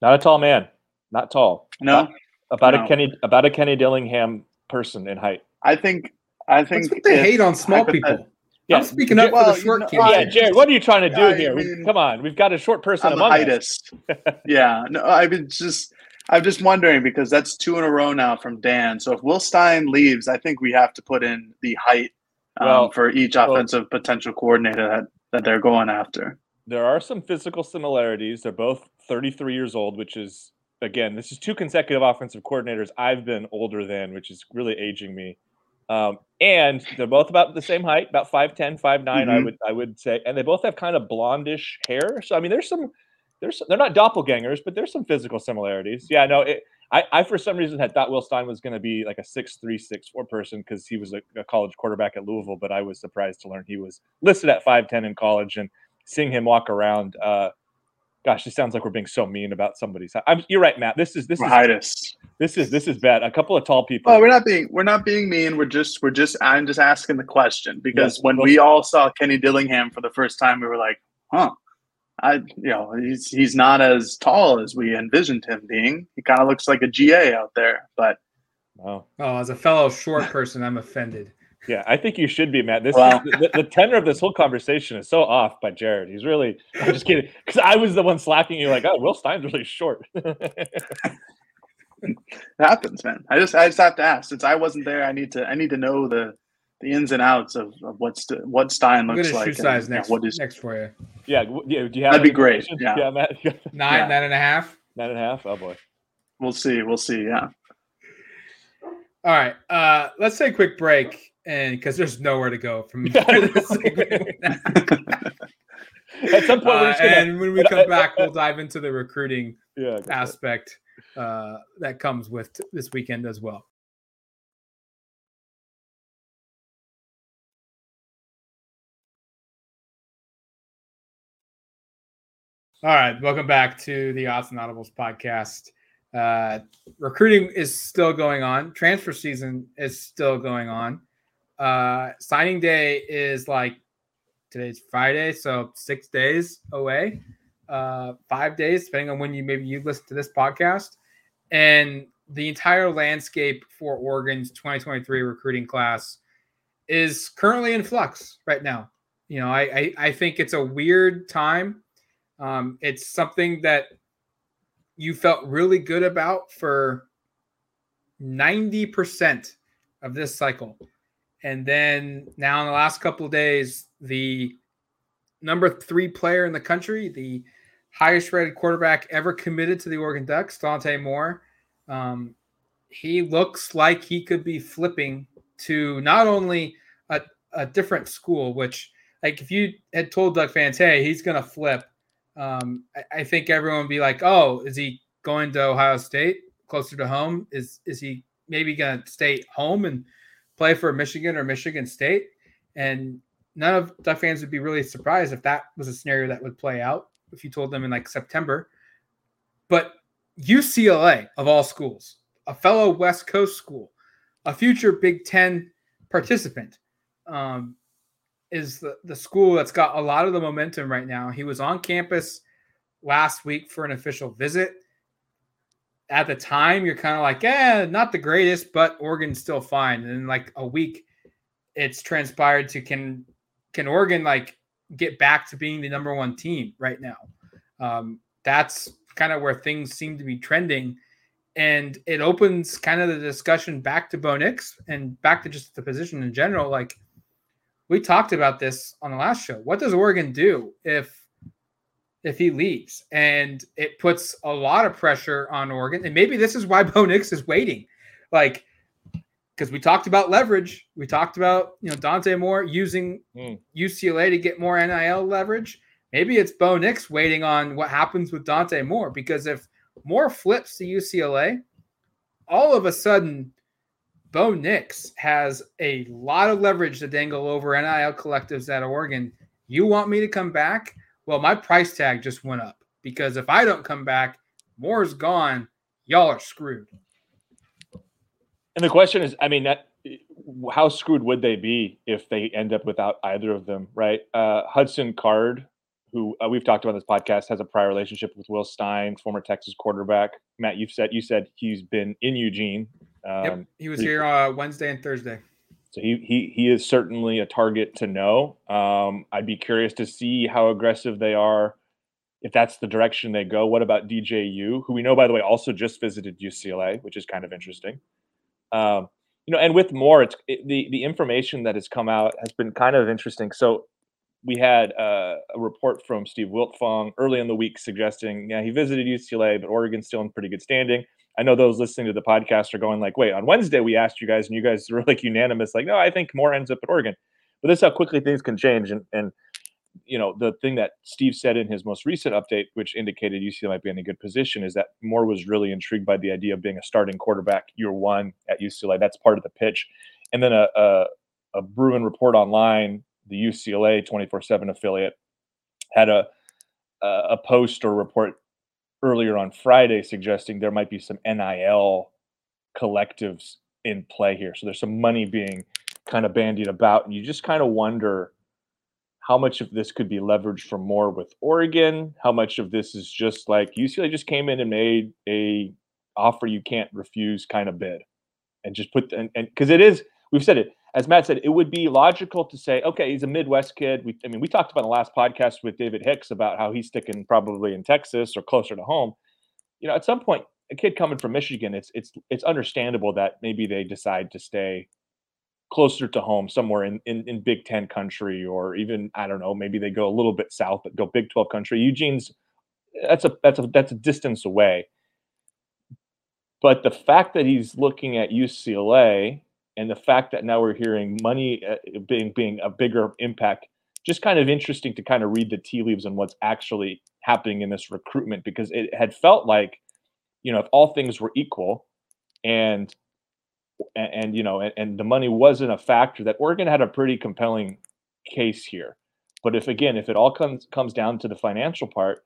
Not a tall man. Not tall. No. About, about no. a Kenny about a Kenny Dillingham person in height. I think I think they hate on small people. Yeah, I'm speaking up well, for the short you know, Yeah, Jared, what are you trying to do yeah, here? Mean, Come on, we've got a short person I'm among us. yeah, no, I've been just I'm just wondering because that's two in a row now from Dan. So if Will Stein leaves, I think we have to put in the height um, well, for each offensive well, potential coordinator that, that they're going after. There are some physical similarities. They're both 33 years old, which is again, this is two consecutive offensive coordinators I've been older than, which is really aging me. Um, and they're both about the same height, about 5'10, 5'9, mm-hmm. I would I would say. And they both have kind of blondish hair. So I mean there's some there's they're not doppelgangers, but there's some physical similarities. Yeah, no, it, I, I for some reason had thought Will Stein was going to be like a six three six four person because he was a, a, college quarterback at Louisville, but I was surprised to learn he was listed at five ten in college and seeing him walk around. Uh, gosh, this sounds like we're being so mean about somebody's. I'm, you're right, Matt. This is this is this is this is bad. A couple of tall people. Oh, we're not being we're not being mean. We're just we're just I'm just asking the question because yes, when we all saw Kenny Dillingham for the first time, we were like, huh I, you know, he's he's not as tall as we envisioned him being. He kind of looks like a GA out there, but oh, oh, as a fellow short person, I'm offended. Yeah, I think you should be, Matt. This well, the, the, tenor of this whole conversation is so off by Jared. He's really I'm just kidding because I was the one slacking you like, oh, Will Stein's really short. it happens, man. I just I just have to ask since I wasn't there. I need to I need to know the the ins and outs of, of what's what Stein looks like. Shoe size and, next, what is next for you? Yeah, yeah. Do you have that'd be great. Yeah, yeah Matt. nine, yeah. nine and a half. Nine and a half. Oh boy. We'll see. We'll see. Yeah. All right. Uh, let's take a quick break, and because there's nowhere to go from At some point, uh, and when we come back, we'll dive into the recruiting yeah, aspect uh, that comes with t- this weekend as well. All right, welcome back to the Odds and Audibles podcast. Uh, recruiting is still going on. Transfer season is still going on. Uh, signing day is like today's Friday, so six days away, uh, five days, depending on when you maybe you listen to this podcast. And the entire landscape for Oregon's 2023 recruiting class is currently in flux right now. You know, I, I, I think it's a weird time um, it's something that you felt really good about for 90% of this cycle. And then now in the last couple of days, the number three player in the country, the highest rated quarterback ever committed to the Oregon Ducks, Dante Moore, um, he looks like he could be flipping to not only a, a different school, which like if you had told Duck fans, hey, he's going to flip, um, I, I, think everyone would be like, "Oh, is he going to Ohio State closer to home? Is is he maybe going to stay home and play for Michigan or Michigan State?" And none of the fans would be really surprised if that was a scenario that would play out if you told them in like September. But UCLA of all schools, a fellow West Coast school, a future Big Ten participant, um, is the, the school that's got a lot of the momentum right now. He was on campus last week for an official visit. At the time, you're kind of like, yeah, not the greatest, but Oregon's still fine. And in like a week, it's transpired to can can Oregon like get back to being the number one team right now? Um, that's kind of where things seem to be trending. And it opens kind of the discussion back to Bo Nix and back to just the position in general. Like, we talked about this on the last show. What does Oregon do if if he leaves? And it puts a lot of pressure on Oregon. And maybe this is why Bo Nix is waiting. Like because we talked about leverage. We talked about, you know, Dante Moore using mm. UCLA to get more NIL leverage. Maybe it's Bo Nix waiting on what happens with Dante Moore because if Moore flips to UCLA, all of a sudden Bo Nix has a lot of leverage to dangle over NIL collectives at Oregon. You want me to come back? Well, my price tag just went up because if I don't come back, Moore's gone. Y'all are screwed. And the question is, I mean, that, how screwed would they be if they end up without either of them, right? Uh, Hudson Card, who uh, we've talked about this podcast, has a prior relationship with Will Stein, former Texas quarterback. Matt, you've said you said he's been in Eugene um, yep, he was here uh, Wednesday and Thursday. So he he he is certainly a target to know. Um, I'd be curious to see how aggressive they are if that's the direction they go. What about DJU, who we know by the way also just visited UCLA, which is kind of interesting. Um, you know, and with more, it's it, the the information that has come out has been kind of interesting. So we had uh, a report from Steve Wiltfong early in the week suggesting, yeah, he visited UCLA, but Oregon's still in pretty good standing. I know those listening to the podcast are going like, wait, on Wednesday we asked you guys, and you guys were like unanimous, like, no, I think more ends up at Oregon. But this is how quickly things can change. And and you know, the thing that Steve said in his most recent update, which indicated UCLA might be in a good position, is that Moore was really intrigued by the idea of being a starting quarterback year one at UCLA. That's part of the pitch. And then a, a, a Bruin report online the UCLA 24/7 affiliate had a a post or report earlier on Friday suggesting there might be some NIL collectives in play here. So there's some money being kind of bandied about, and you just kind of wonder how much of this could be leveraged for more with Oregon. How much of this is just like UCLA just came in and made a offer you can't refuse kind of bid, and just put and because it is we've said it as Matt said, it would be logical to say, okay, he's a Midwest kid. We, I mean, we talked about in the last podcast with David Hicks about how he's sticking probably in Texas or closer to home. You know, at some point, a kid coming from Michigan, it's it's it's understandable that maybe they decide to stay closer to home, somewhere in, in in Big Ten country, or even I don't know, maybe they go a little bit south, but go Big Twelve country. Eugene's that's a that's a that's a distance away. But the fact that he's looking at UCLA and the fact that now we're hearing money uh, being being a bigger impact just kind of interesting to kind of read the tea leaves on what's actually happening in this recruitment because it had felt like you know if all things were equal and and, you know and, and the money wasn't a factor that Oregon had a pretty compelling case here. But if again if it all comes comes down to the financial part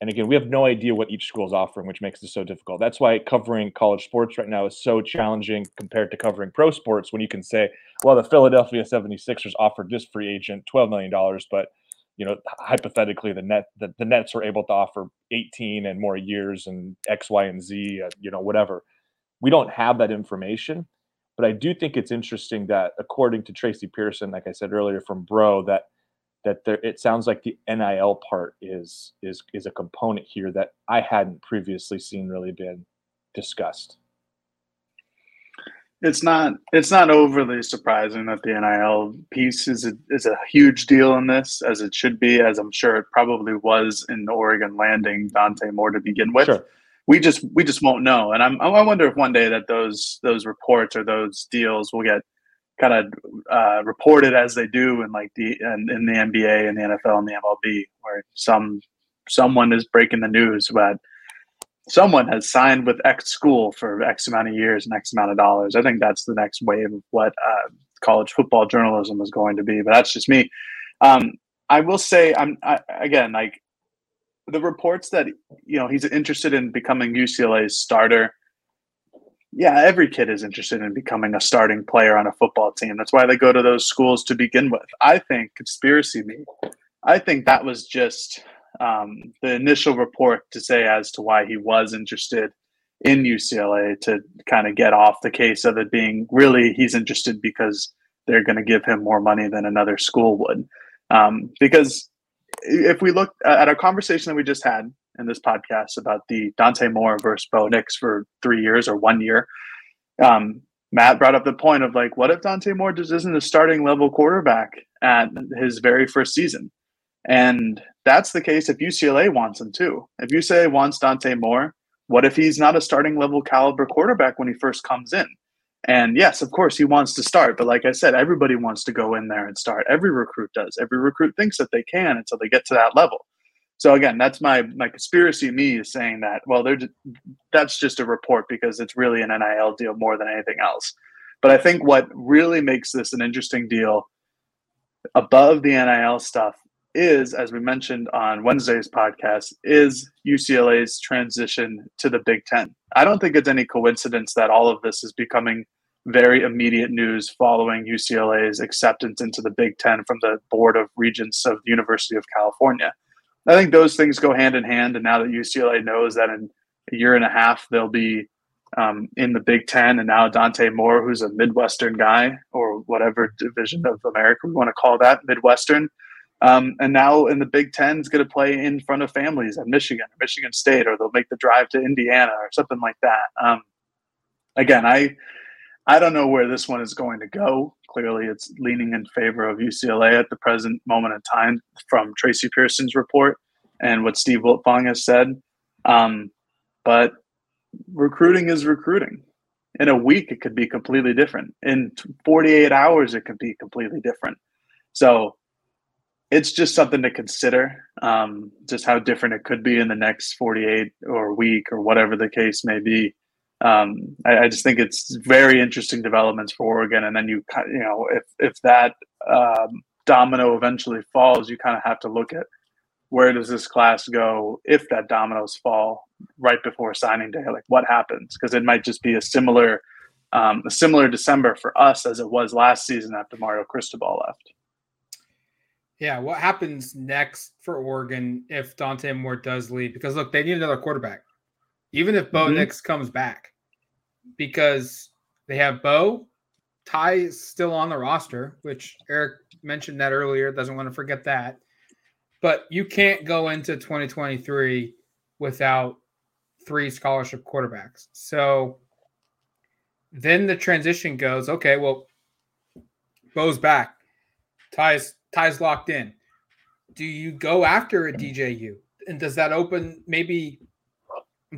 and again, we have no idea what each school is offering, which makes this so difficult. That's why covering college sports right now is so challenging compared to covering pro sports when you can say, well, the Philadelphia 76ers offered this free agent $12 million, but you know, hypothetically, the net the, the Nets were able to offer 18 and more years and X, Y, and Z, uh, you know, whatever. We don't have that information, but I do think it's interesting that according to Tracy Pierson, like I said earlier from Bro, that that there it sounds like the NIL part is is is a component here that I hadn't previously seen really been discussed. It's not it's not overly surprising that the NIL piece is a, is a huge deal in this, as it should be, as I'm sure it probably was in Oregon landing Dante Moore to begin with. Sure. We just we just won't know, and I'm I wonder if one day that those those reports or those deals will get kind of uh, reported as they do in like the in, in, the NBA and the NFL and the MLB, where some someone is breaking the news about someone has signed with X school for X amount of years and X amount of dollars. I think that's the next wave of what uh, college football journalism is going to be. But that's just me. Um, I will say, I'm I, again like the reports that you know he's interested in becoming UCLA's starter yeah, every kid is interested in becoming a starting player on a football team. That's why they go to those schools to begin with. I think conspiracy me. I think that was just um, the initial report to say as to why he was interested in UCLA to kind of get off the case of it being really he's interested because they're going to give him more money than another school would. Um, because if we look at our conversation that we just had in this podcast about the Dante Moore versus Bo Nix for three years or one year. Um, Matt brought up the point of like, what if Dante Moore just isn't a starting level quarterback at his very first season? And that's the case if UCLA wants him too. If UCLA wants Dante Moore, what if he's not a starting level caliber quarterback when he first comes in? And yes, of course, he wants to start. But like I said, everybody wants to go in there and start. Every recruit does. Every recruit thinks that they can until they get to that level. So again, that's my my conspiracy. Me is saying that well, they're that's just a report because it's really an NIL deal more than anything else. But I think what really makes this an interesting deal above the NIL stuff is, as we mentioned on Wednesday's podcast, is UCLA's transition to the Big Ten. I don't think it's any coincidence that all of this is becoming very immediate news following UCLA's acceptance into the Big Ten from the Board of Regents of the University of California. I think those things go hand in hand. And now that UCLA knows that in a year and a half they'll be um, in the Big Ten, and now Dante Moore, who's a Midwestern guy or whatever division of America we want to call that, Midwestern. Um, and now in the Big Ten is going to play in front of families at Michigan, or Michigan State, or they'll make the drive to Indiana or something like that. Um, again, I I don't know where this one is going to go. Clearly, it's leaning in favor of UCLA at the present moment in time from Tracy Pierson's report and what Steve Wiltfong has said. Um, but recruiting is recruiting. In a week, it could be completely different. In 48 hours, it could be completely different. So it's just something to consider, um, just how different it could be in the next 48 or week or whatever the case may be. Um, I, I, just think it's very interesting developments for Oregon. And then you, you know, if if that um, domino eventually falls, you kind of have to look at where does this class go if that dominoes fall right before signing day like what happens because it might just be a similar um, a similar december for us as it was last season after mario cristobal left yeah what happens next for oregon if dante moore does leave because look they need another quarterback even if bo mm-hmm. nix comes back because they have bo ty is still on the roster which eric mentioned that earlier doesn't want to forget that but you can't go into 2023 without three scholarship quarterbacks. So then the transition goes, okay, well, Bo's back. Ty's Ty's locked in. Do you go after a DJU? And does that open maybe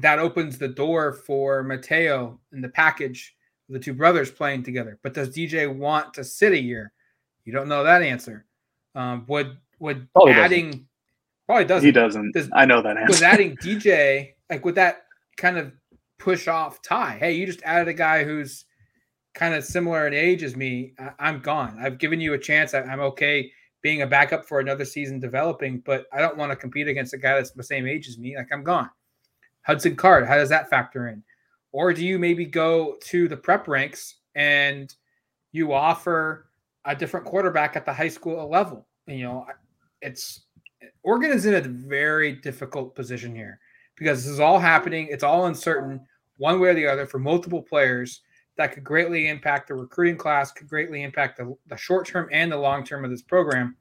that opens the door for Mateo in the package, the two brothers playing together. But does DJ want to sit a year? You don't know that answer. Um, would would probably adding doesn't. probably doesn't. He doesn't. Does, I know that answer. With adding DJ, like would that kind of push off Ty? Hey, you just added a guy who's kind of similar in age as me. I, am gone. I've given you a chance. I, I'm okay being a backup for another season developing, but I don't want to compete against a guy that's the same age as me. Like I'm gone. Hudson Card, how does that factor in? Or do you maybe go to the prep ranks and you offer a different quarterback at the high school level? You know, it's Oregon is in a very difficult position here because this is all happening. It's all uncertain one way or the other for multiple players that could greatly impact the recruiting class, could greatly impact the, the short term and the long term of this program.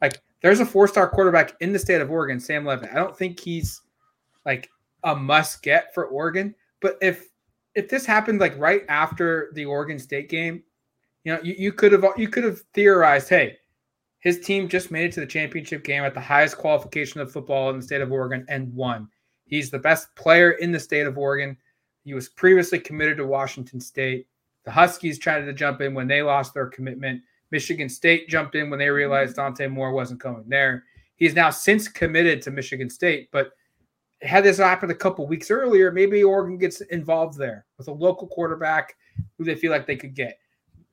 Like there's a four star quarterback in the state of Oregon, Sam Leavitt. I don't think he's like a must get for Oregon, but if if this happened like right after the Oregon State game, you know, you, you could have you could have theorized, hey, his team just made it to the championship game at the highest qualification of football in the state of Oregon and won. He's the best player in the state of Oregon. He was previously committed to Washington State. The Huskies tried to jump in when they lost their commitment. Michigan State jumped in when they realized mm-hmm. Dante Moore wasn't coming there. He's now since committed to Michigan State, but had this happened a couple weeks earlier, maybe Oregon gets involved there with a local quarterback who they feel like they could get.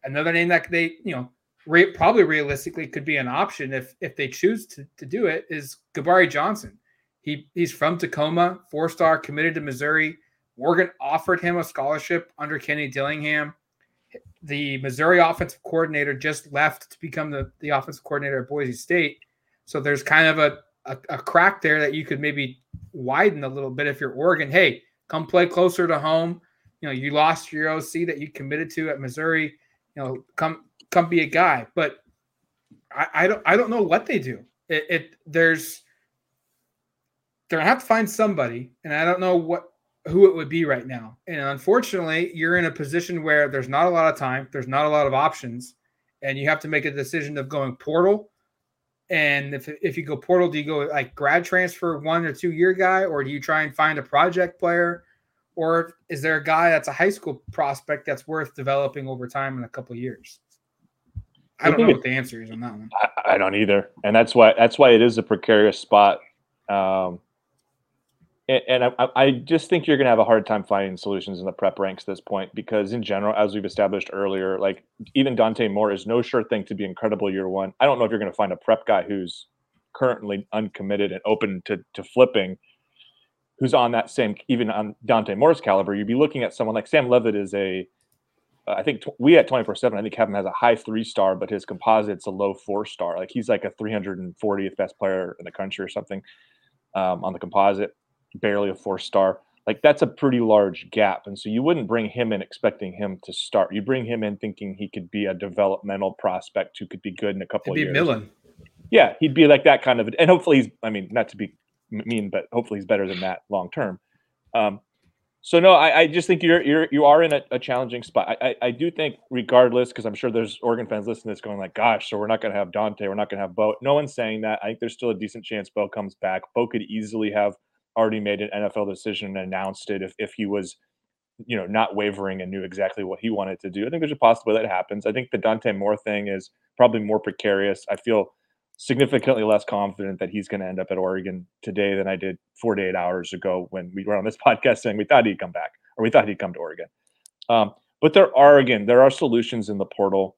Another name that they, you know, re- probably realistically could be an option if if they choose to, to do it is Gabarri Johnson. He he's from Tacoma, four star, committed to Missouri. Oregon offered him a scholarship under Kenny Dillingham. The Missouri offensive coordinator just left to become the, the offensive coordinator at Boise State. So there's kind of a, a, a crack there that you could maybe widen a little bit if you're Oregon. Hey, come play closer to home. You know, you lost your OC that you committed to at Missouri. You know, come come be a guy. But I, I don't I don't know what they do. It, it there's they're gonna have to find somebody, and I don't know what who it would be right now. And unfortunately, you're in a position where there's not a lot of time, there's not a lot of options, and you have to make a decision of going portal. And if if you go portal, do you go like grad transfer one or two year guy, or do you try and find a project player? Or is there a guy that's a high school prospect that's worth developing over time in a couple years? I, don't know what the answer is on that one. I, I, don't either, and that's why that's why it is a precarious spot. Um, and, I, I, just think you're going to have a hard time finding solutions in the prep ranks at this point because, in general, as we've established earlier, like even Dante Moore is no sure thing to be incredible year one. I don't know if you're going to find a prep guy who's currently uncommitted and open to to flipping, who's on that same even on Dante Moore's caliber. You'd be looking at someone like Sam Leavitt is a I think we at 24 7, I think Kevin has a high three star, but his composite's a low four star. Like he's like a 340th best player in the country or something um, on the composite, barely a four star. like that's a pretty large gap. And so you wouldn't bring him in expecting him to start. You bring him in thinking he could be a developmental prospect who could be good in a couple It'd of be years. Millen. Yeah, he'd be like that kind of, and hopefully he's. I mean, not to be mean, but hopefully he's better than that long term. Um, so no, I, I, just think you're you're you are in a, a challenging spot. I, I, I do think, regardless, because I'm sure there's Oregon fans listening to this going like, "Gosh, so we're not going to have Dante, we're not going to have Bo." No one's saying that. I think there's still a decent chance Bo comes back. Bo could easily have already made an NFL decision and announced it if if he was, you know, not wavering and knew exactly what he wanted to do. I think there's a possibility that happens. I think the Dante Moore thing is probably more precarious. I feel significantly less confident that he's going to end up at Oregon today than I did 48 hours ago when we were on this podcast saying we thought he'd come back or we thought he'd come to Oregon. Um, but there are again, there are solutions in the portal.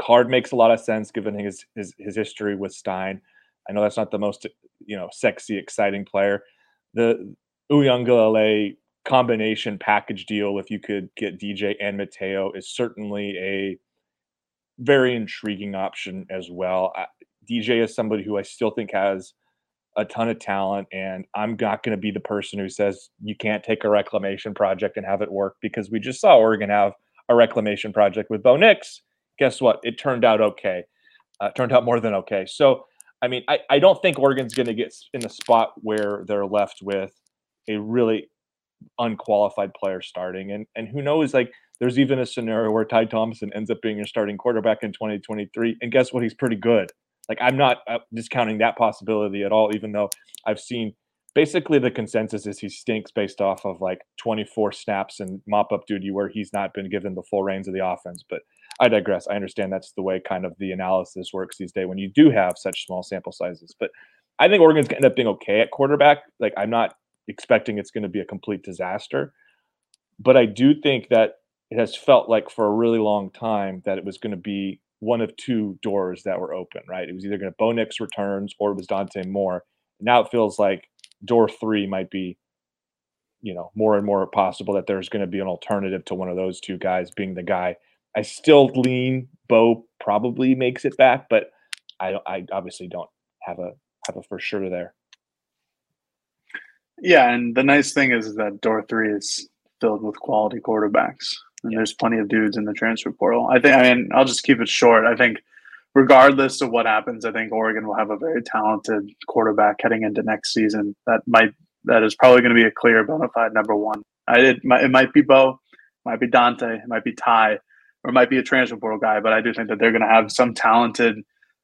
Card makes a lot of sense given his his, his history with Stein. I know that's not the most you know sexy, exciting player. The Uiagalelei combination package deal, if you could get DJ and Mateo, is certainly a very intriguing option as well. I, DJ is somebody who I still think has a ton of talent, and I'm not going to be the person who says you can't take a reclamation project and have it work because we just saw Oregon have a reclamation project with Bo Nix. Guess what? It turned out okay. Uh, turned out more than okay. So, I mean, I, I don't think Oregon's going to get in a spot where they're left with a really unqualified player starting. And and who knows, like there's even a scenario where Ty Thompson ends up being your starting quarterback in 2023. And guess what? He's pretty good. Like I'm not uh, discounting that possibility at all, even though I've seen basically the consensus is he stinks based off of like 24 snaps and mop up duty where he's not been given the full reins of the offense. But I digress. I understand that's the way kind of the analysis works these days when you do have such small sample sizes. But I think Oregon's going to end up being okay at quarterback. Like I'm not expecting it's going to be a complete disaster, but I do think that it has felt like for a really long time that it was going to be one of two doors that were open, right? It was either going to Bo Nix returns or it was Dante Moore. Now it feels like door three might be, you know, more and more possible that there's going to be an alternative to one of those two guys being the guy. I still lean Bo probably makes it back, but I I obviously don't have a have a for sure there. Yeah, and the nice thing is, that door three is filled with quality quarterbacks and there's plenty of dudes in the transfer portal. I think. I mean, I'll just keep it short. I think, regardless of what happens, I think Oregon will have a very talented quarterback heading into next season. That might that is probably going to be a clear bona fide number one. I, it might it might be Bo, might be Dante, it might be Ty, or might be a transfer portal guy. But I do think that they're going to have some talented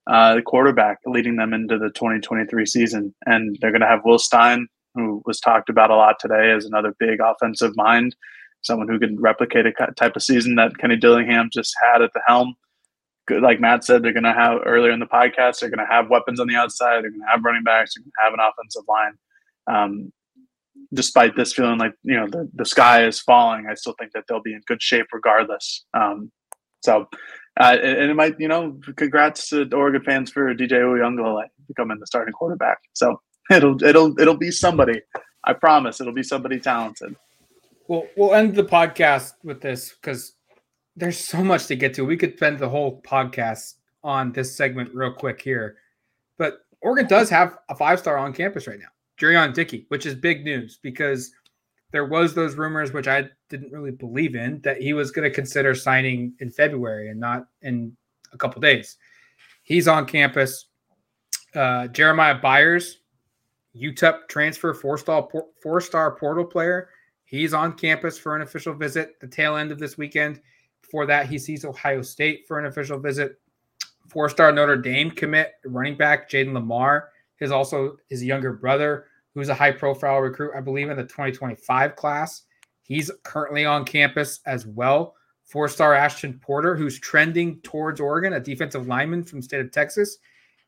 uh, quarterback leading them into the 2023 season, and they're going to have Will Stein, who was talked about a lot today as another big offensive mind someone who can replicate a type of season that Kenny Dillingham just had at the helm. Like Matt said, they're going to have earlier in the podcast, they're going to have weapons on the outside. They're going to have running backs. They're going to have an offensive line. Um, despite this feeling like you know the, the sky is falling, I still think that they'll be in good shape regardless. Um, so, uh, and it might you know, congrats to Oregon fans for DJ Uiagalelei becoming the starting quarterback. So it'll it'll it'll be somebody. I promise it'll be somebody talented. Well, we'll end the podcast with this because there's so much to get to. We could spend the whole podcast on this segment real quick here. But Oregon does have a five star on campus right now, Jurion Dickey, which is big news because there was those rumors, which I didn't really believe in, that he was going to consider signing in February and not in a couple days. He's on campus. Uh, Jeremiah Byers, UTEP transfer, four star four star portal player He's on campus for an official visit the tail end of this weekend. Before that, he sees Ohio State for an official visit. Four star Notre Dame commit running back Jayden Limar is also his younger brother, who's a high profile recruit, I believe, in the 2025 class. He's currently on campus as well. Four star Ashton Porter, who's trending towards Oregon, a defensive lineman from state of Texas.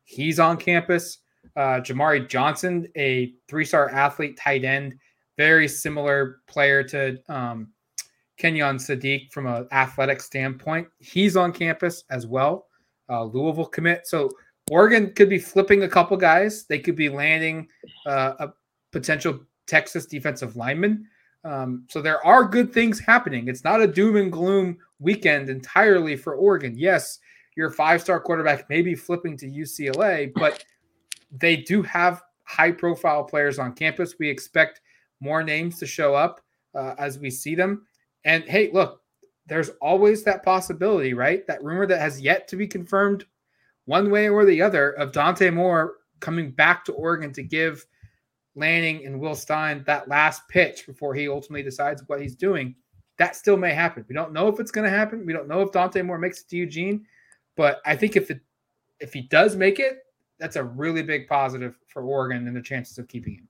He's on campus. Uh, Jamari Johnson, a three star athlete, tight end very similar player to um, Kenyon Sadiq from an athletic standpoint. He's on campus as well, uh, Louisville commit. So Oregon could be flipping a couple guys. They could be landing uh, a potential Texas defensive lineman. Um, so there are good things happening. It's not a doom and gloom weekend entirely for Oregon. Yes, your five star quarterback may be flipping to UCLA, but they do have high profile players on campus. We expect more names to show up uh, as we see them. And hey, look, there's always that possibility, right? That rumor that has yet to be confirmed one way or the other of Dante Moore coming back to Oregon to give Lanning and Will Stein that last pitch before he ultimately decides what he's doing. That still may happen. We don't know if it's going to happen. We don't know if Dante Moore makes it to Eugene, but I think if it if he does make it, that's a really big positive for Oregon and the chances of keeping him.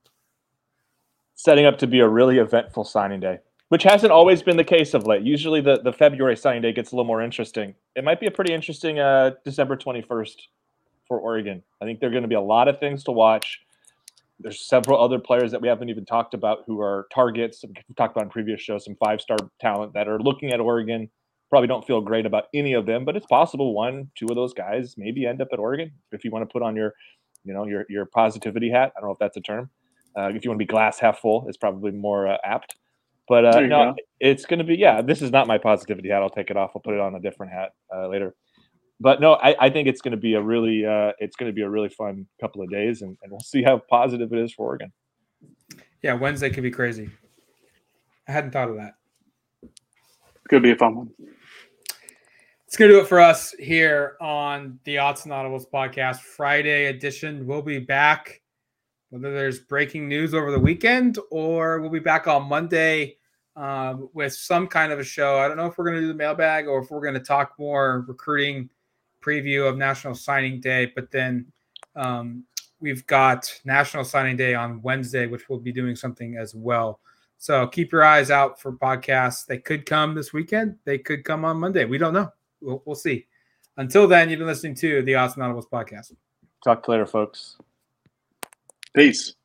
Setting up to be a really eventful signing day which hasn't always been the case of late. Usually, the, the February signing day gets a little more interesting. It might be a pretty interesting uh, December 21st for Oregon. I think there are going to be a lot of things to watch. There's several other players that we haven't even talked about who are targets. We talked about in previous shows some five star talent that are looking at Oregon. Probably don't feel great about any of them, but it's possible one, two of those guys maybe end up at Oregon if you want to put on your, you know, your your positivity hat. I don't know if that's a term. Uh, if you want to be glass half full, it's probably more uh, apt. But uh, no, go. it's going to be yeah. This is not my positivity hat. I'll take it off. I'll put it on a different hat uh, later. But no, I, I think it's going to be a really uh, it's going to be a really fun couple of days, and, and we'll see how positive it is for Oregon. Yeah, Wednesday could be crazy. I hadn't thought of that. Could be a fun one. It's going to do it for us here on the Odds and Audibles podcast, Friday edition. We'll be back whether there's breaking news over the weekend or we'll be back on Monday um, with some kind of a show. I don't know if we're going to do the mailbag or if we're going to talk more recruiting preview of National Signing Day, but then um, we've got National Signing Day on Wednesday, which we'll be doing something as well. So keep your eyes out for podcasts. They could come this weekend. They could come on Monday. We don't know. We'll, we'll see. Until then, you've been listening to the Odds and Audibles podcast. Talk to you later, folks. Peace.